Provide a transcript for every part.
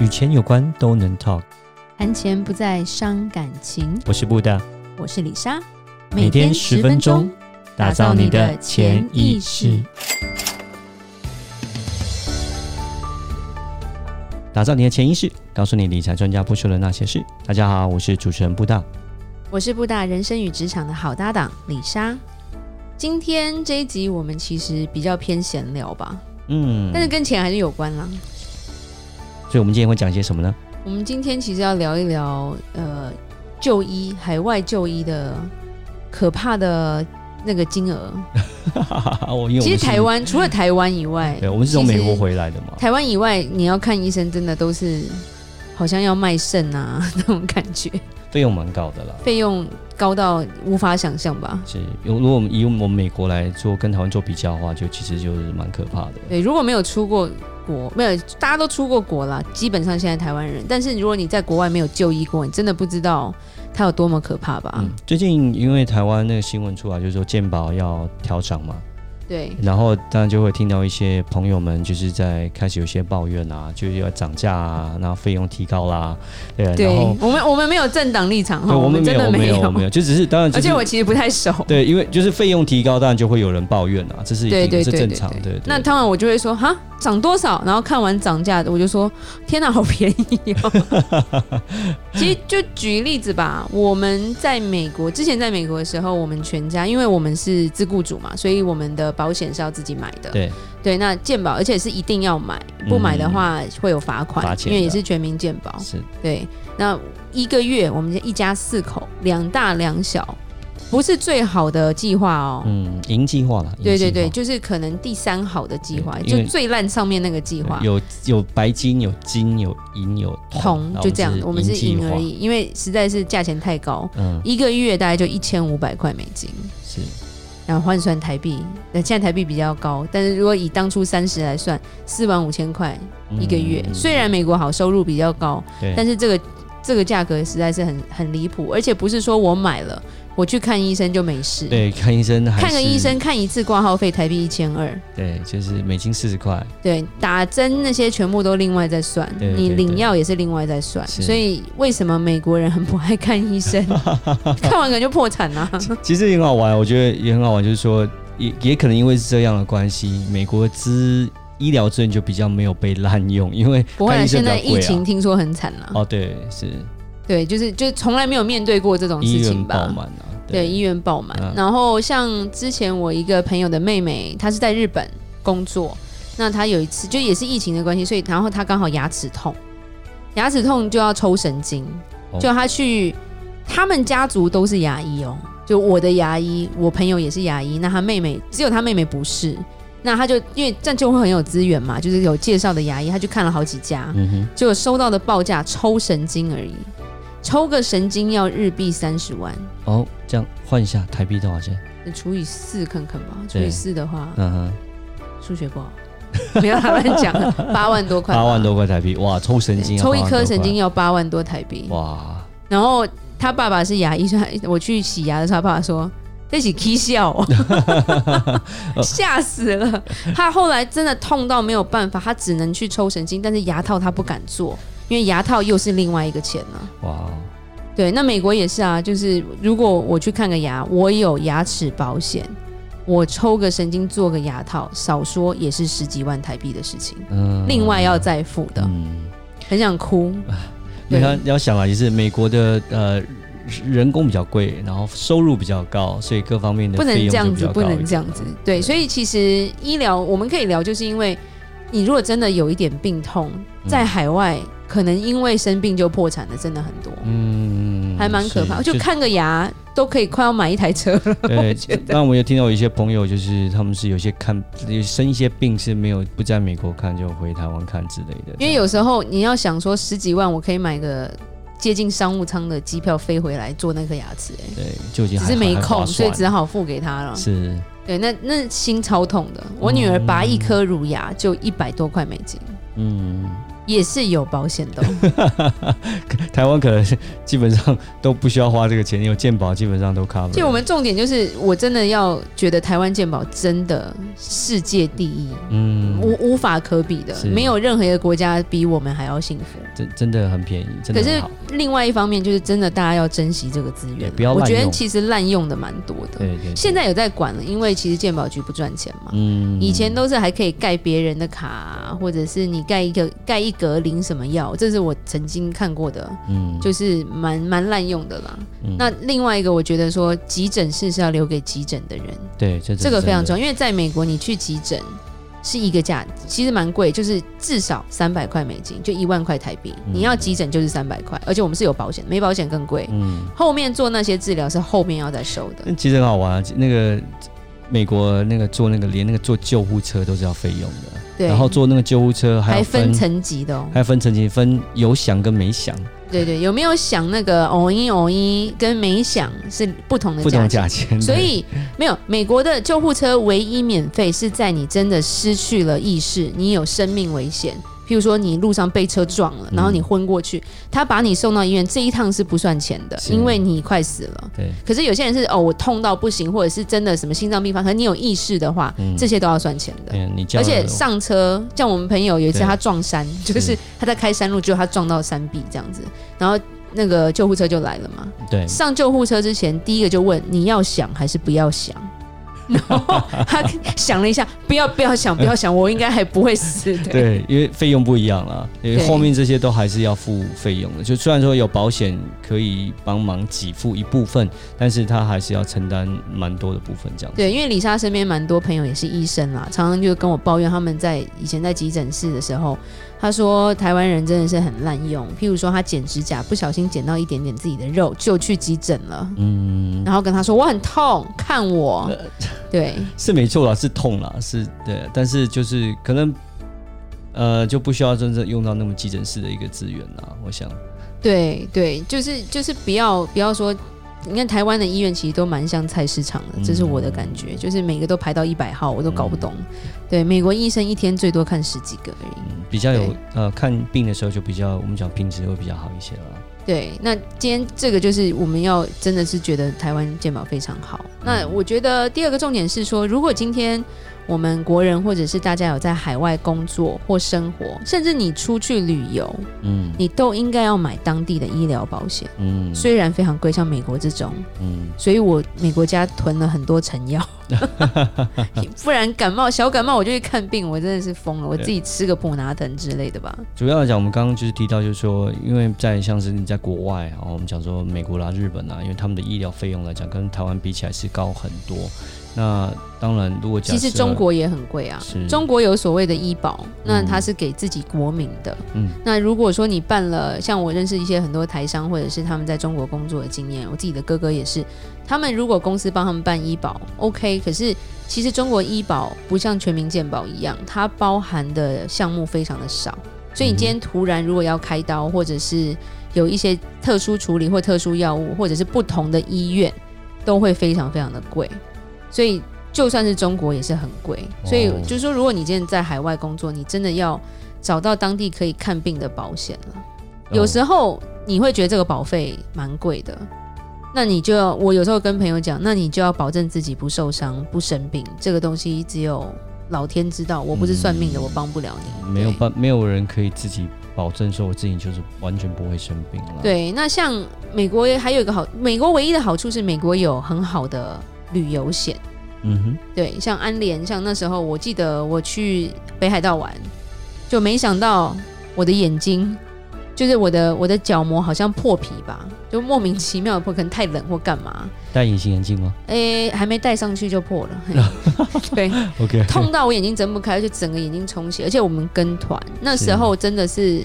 与钱有关都能 talk，谈钱不再伤感情。我是布大，我是李莎，每天十分钟，打造你的潜意识，打造你的潜意识，告诉你理财专家不说的那些事。大家好，我是主持人布大，我是布大人生与职场的好搭档李莎。今天这一集我们其实比较偏闲聊吧，嗯，但是跟钱还是有关啦。所以，我们今天会讲些什么呢？我们今天其实要聊一聊，呃，就医海外就医的可怕的那个金额。其实台湾除了台湾以外，对，我们是从美国回来的嘛。台湾以外，你要看医生，真的都是好像要卖肾啊 那种感觉。费用蛮高的啦，费用高到无法想象吧？是，如果我们以我们美国来做跟台湾做比较的话，就其实就是蛮可怕的。对，如果没有出过国，没有大家都出过国啦，基本上现在台湾人，但是如果你在国外没有就医过，你真的不知道它有多么可怕吧？嗯，最近因为台湾那个新闻出来，就是说健保要调涨嘛。对，然后当然就会听到一些朋友们就是在开始有些抱怨啊，就是要涨价啊，然后费用提高啦，对。对，然后我们我们没有政党立场哈，我们真的没有，没有，就只是当然、就是，而且我其实不太熟。对，因为就是费用提高，当然就会有人抱怨啊，这是一定是正常对，那当然我就会说哈，涨多少？然后看完涨价的，我就说天哪，好便宜哦。其实就举例子吧，我们在美国之前在美国的时候，我们全家因为我们是自雇主嘛，所以我们的保险是要自己买的。对。对，那健保，而且是一定要买，不买的话会有罚款，嗯、因为也是全民健保。是。对，那一个月我们一家四口，两大两小。不是最好的计划哦，嗯，赢计划了，对对对，就是可能第三好的计划，就最烂上面那个计划，有有白金，有金，有银，有铜，就这样，我们是银而已，因为实在是价钱太高，嗯，一个月大概就一千五百块美金，是，然后换算台币，那现在台币比较高，但是如果以当初三十来算，四万五千块一个月，虽然美国好收入比较高，但是这个这个价格实在是很很离谱，而且不是说我买了。我去看医生就没事。对，看医生还看个医生看一次挂号费台币一千二。对，就是美金四十块。对，打针那些全部都另外再算，对对对对，你领药也是另外再算。所以为什么美国人很不爱看医生？看完可能就破产了。其实也很好玩，我觉得也很好玩，就是说也也可能因为是这样的关系，美国资医疗资源就比较没有被滥用，因为不会、啊、现在疫情听说很惨了。哦，对，是。对，就是就从来没有面对过这种事情吧。爆满啊，对，对，医院爆满。嗯。然后像之前我一个朋友的妹妹，她是在日本工作，那她有一次就也是疫情的关系，所以然后她刚好牙齿痛，牙齿痛就要抽神经，就她去，他们家族都是牙医哦，就我的牙医，我朋友也是牙医，那她妹妹只有她妹妹不是。那他就因为这样就会很有资源嘛，就是有介绍的牙医，他就看了好几家，嗯，结果收到的报价抽神经而已。抽个神经要日币三十万哦，这样换一下台币多少钱？你除以四看看吧。除以四的话，嗯哼，数学不好，不要他乱讲，八万多块，八万多块台币，哇！抽神经，抽一颗神经要八万多台币，哇！然后他爸爸是牙医，我去洗牙的时候，他爸爸说这是起笑，吓死了。他后来真的痛到没有办法，他只能去抽神经，但是牙套他不敢做。因为牙套又是另外一个钱呢。哇，对，那美国也是啊，就是如果我去看个牙，我有牙齿保险，我抽个神经做个牙套，少说也是十几万台币的事情，嗯，另外要再付的，嗯，很想哭。你看，要想啊，也是美国的呃人工比较贵，然后收入比较高，所以各方面的。不能这样子，不能这样子。对，所以其实医疗我们可以聊，就是因为你如果真的有一点病痛，在海外。可能因为生病就破产的真的很多，嗯，还蛮可怕。就看个牙都可以快要买一台车了。对，那我，也听到有一些朋友，就是他们是有些看生一些病是没有不在美国看，就回台湾看之类的。因为有时候你要想说十几万，我可以买个接近商务舱的机票飞回来做那颗牙齿，哎，对，就已经只是没空，所以只好付给他了。是，对，那那心超痛的。我女儿拔一颗乳牙就一百多块美金。嗯。也是有保险的，台湾可能基本上都不需要花这个钱，因为健保基本上都 cover。就我们重点就是，我真的要觉得台湾健保真的世界第一，嗯，无无法可比的，没有任何一个国家比我们还要幸福。真真的很便宜，真的。可是另外一方面就是真的大家要珍惜这个资源，不要。我觉得其实滥用的蛮多的，对对对。现在有在管了，因为其实健保局不赚钱嘛，嗯，以前都是还可以盖别人的卡，或者是你盖一个盖一格林什么药，这是我曾经看过的，嗯，就是蛮蛮滥用的啦。嗯、那另外一个，我觉得说急诊室是要留给急诊的人，对，这，这个非常重要，因为在美国你去急诊是一个价，其实蛮贵，就是至少三百块美金，就一万块台币。嗯、你要急诊就是三百块，而且我们是有保险，没保险更贵。嗯，后面做那些治疗是后面要再收的。其实很好玩，那个美国那个做那个连那个坐救护车都是要费用的。对，然后坐那个救护车还，还分层级的哦，还分层级，分有响跟没响。对对，有没有响那个哦一哦一跟没响是不同的价钱。所以没有美国的救护车唯一免费是在你真的失去了意识，你有生命危险。譬如说你路上被车撞了，然后你昏过去，嗯、他把你送到医院，这一趟是不算钱的，因为你快死了。对。可是有些人是哦，我痛到不行，或者是真的什么心脏病发，可是你有意识的话，嗯、这些都要算钱的。嗯、而且上车，像我们朋友有一次他撞山，就是他在开山路，结果他撞到山壁这样子，然后那个救护车就来了嘛。对。上救护车之前，第一个就问你要想还是不要响。然后他想了一下，不要不要想，不要想，我应该还不会死的。对，因为费用不一样啦，因为后面这些都还是要付费用的。就虽然说有保险可以帮忙给付一部分，但是他还是要承担蛮多的部分这样。对，因为李莎身边蛮多朋友也是医生啦，常常就跟我抱怨他们在以前在急诊室的时候。他说：“台湾人真的是很滥用，譬如说他剪指甲不小心剪到一点点自己的肉，就去急诊了。嗯，然后跟他说我很痛，看我。对，是没错啦，是痛啦，是对，但是就是可能呃就不需要真正用到那么急诊室的一个资源啦。我想，对对，就是就是不要不要说。”你看台湾的医院其实都蛮像菜市场的，这是我的感觉，嗯、就是每个都排到一百号，我都搞不懂。嗯、对，美国医生一天最多看十几个而已。嗯、比较有呃，看病的时候就比较，我们讲品质会比较好一些了。对，那今天这个就是我们要真的是觉得台湾健保非常好。嗯、那我觉得第二个重点是说，如果今天。我们国人或者是大家有在海外工作或生活，甚至你出去旅游，嗯，你都应该要买当地的医疗保险，嗯，虽然非常贵，像美国这种，嗯，所以我美国家囤了很多成药，不然感冒小感冒我就去看病，我真的是疯了，我自己吃个普拿疼之类的吧。主要来讲，我们刚刚就是提到，就是说，因为在像是你在国外啊，我们讲说美国啦、日本啊，因为他们的医疗费用来讲，跟台湾比起来是高很多。那当然，如果其实中国也很贵啊。中国有所谓的医保，那它是给自己国民的。嗯，那如果说你办了，像我认识一些很多台商，或者是他们在中国工作的经验，我自己的哥哥也是，他们如果公司帮他们办医保，OK。可是其实中国医保不像全民健保一样，它包含的项目非常的少，所以你今天突然如果要开刀，或者是有一些特殊处理或特殊药物，或者是不同的医院，都会非常非常的贵。所以就算是中国也是很贵，所以就是说，如果你今天在海外工作，你真的要找到当地可以看病的保险了。有时候你会觉得这个保费蛮贵的，那你就要我有时候跟朋友讲，那你就要保证自己不受伤、不生病。这个东西只有老天知道，我不是算命的，我帮不了你。没有办，没有人可以自己保证说我自己就是完全不会生病了。对，那像美国还有一个好，美国唯一的好处是美国有很好的。旅游险，嗯哼，对，像安联，像那时候我记得我去北海道玩，就没想到我的眼睛，就是我的我的角膜好像破皮吧，就莫名其妙的破，可能太冷或干嘛。戴隐形眼镜吗？哎、欸，还没戴上去就破了。对，OK，痛到我眼睛睁不开，就整个眼睛充血，而且我们跟团那时候真的是。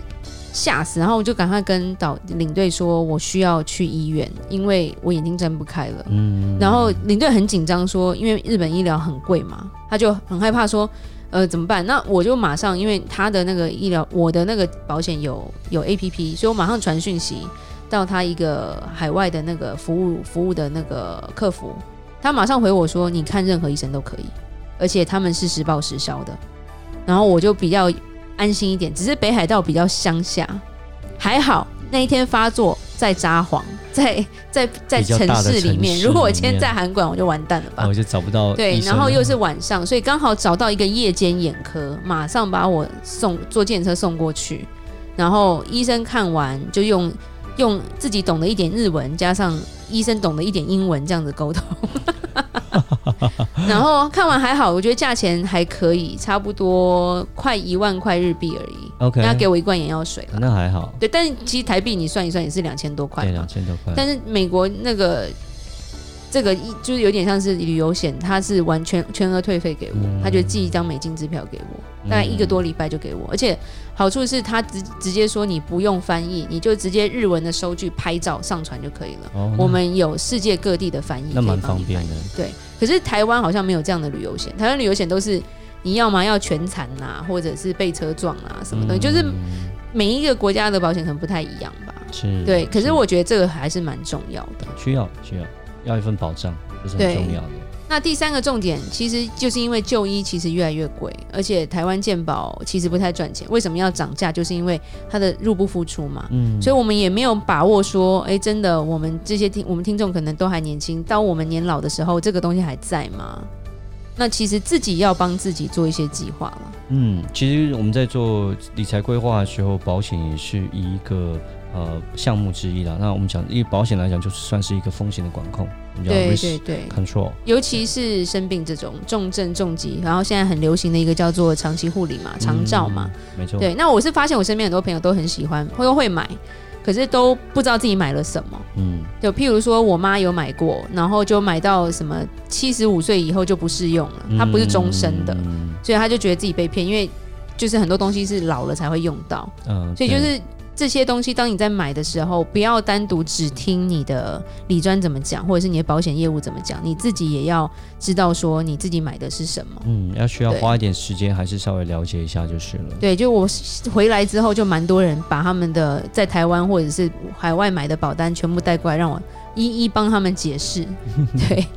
吓死！然后我就赶快跟导领队说，我需要去医院，因为我眼睛睁不开了。嗯，然后领队很紧张说，因为日本医疗很贵嘛，他就很害怕说，呃，怎么办？那我就马上，因为他的那个医疗，我的那个保险有有 APP，所以我马上传讯息到他一个海外的那个服务服务的那个客服，他马上回我说，你看任何医生都可以，而且他们是实报实销的。然后我就比较。安心一点，只是北海道比较乡下，还好那一天发作在札幌，在在在城市里面。如果我今天在韩馆，我就完蛋了吧？我就找不到。对，然后又是晚上，所以刚好找到一个夜间眼科，马上把我送坐电车送过去。然后医生看完就用用自己懂得一点日文，加上医生懂得一点英文，这样子沟通。然后看完还好，我觉得价钱还可以，差不多快一万块日币而已。OK，他给我一罐眼药水，那还好。对，但是其实台币你算一算也是两千多块，对，两千多块。但是美国那个。这个一就是有点像是旅游险，他是完全全额退费给我，嗯、他就寄一张美金支票给我，大概一个多礼拜就给我，而且好处是他直直接说你不用翻译，你就直接日文的收据拍照上传就可以了。哦、我们有世界各地的翻译，那蛮方便的。对，可是台湾好像没有这样的旅游险，台湾旅游险都是你要么要全残呐、啊，或者是被车撞啊什么的，嗯、就是每一个国家的保险可能不太一样吧。是，对，可是我觉得这个还是蛮重要的，需要需要。要一份保障，这是很重要的。那第三个重点，其实就是因为就医其实越来越贵，而且台湾健保其实不太赚钱。为什么要涨价？就是因为它的入不敷出嘛。嗯，所以我们也没有把握说，哎，真的，我们这些听我们听众可能都还年轻，到我们年老的时候，这个东西还在吗？那其实自己要帮自己做一些计划了。嗯，其实我们在做理财规划的时候，保险也是一个。呃，项目之一啦。那我们讲，以保险来讲，就是算是一个风险的管控，我们叫 risk control。尤其是生病这种重症重疾，然后现在很流行的一个叫做长期护理嘛，长照嘛，没错。对，那我是发现我身边很多朋友都很喜欢，或都会买，可是都不知道自己买了什么。嗯，就譬如说我妈有买过，然后就买到什么七十五岁以后就不适用了，它不是终身的，所以她就觉得自己被骗，因为就是很多东西是老了才会用到。嗯，所以就是。这些东西，当你在买的时候，不要单独只听你的理专怎么讲，或者是你的保险业务怎么讲，你自己也要知道说你自己买的是什么。嗯，要需要花一点时间，还是稍微了解一下就是了。对，就我回来之后，就蛮多人把他们的在台湾或者是海外买的保单全部带过来，让我一一帮他们解释。对，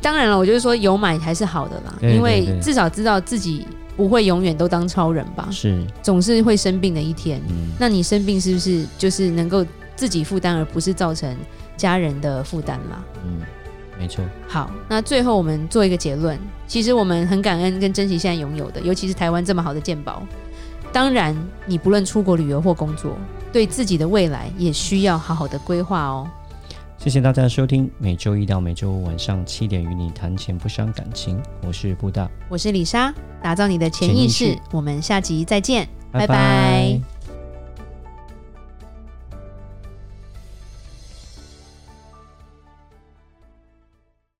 当然了，我就是说有买还是好的啦，对对对，因为至少知道自己。不会永远都当超人吧？是，总是会生病的一天。嗯，那你生病是不是就是能够自己负担，而不是造成家人的负担啦？嗯，没错。好，那最后我们做一个结论。其实我们很感恩跟珍惜现在拥有的，尤其是台湾这么好的健保。当然，你不论出国旅游或工作，对自己的未来也需要好好的规划哦。谢谢大家的收听，每周一到每周五晚上七点与你谈钱不伤感情，我是布大，我是李莎，打造你的潜意识，意识，我们下集再见，拜拜。拜拜。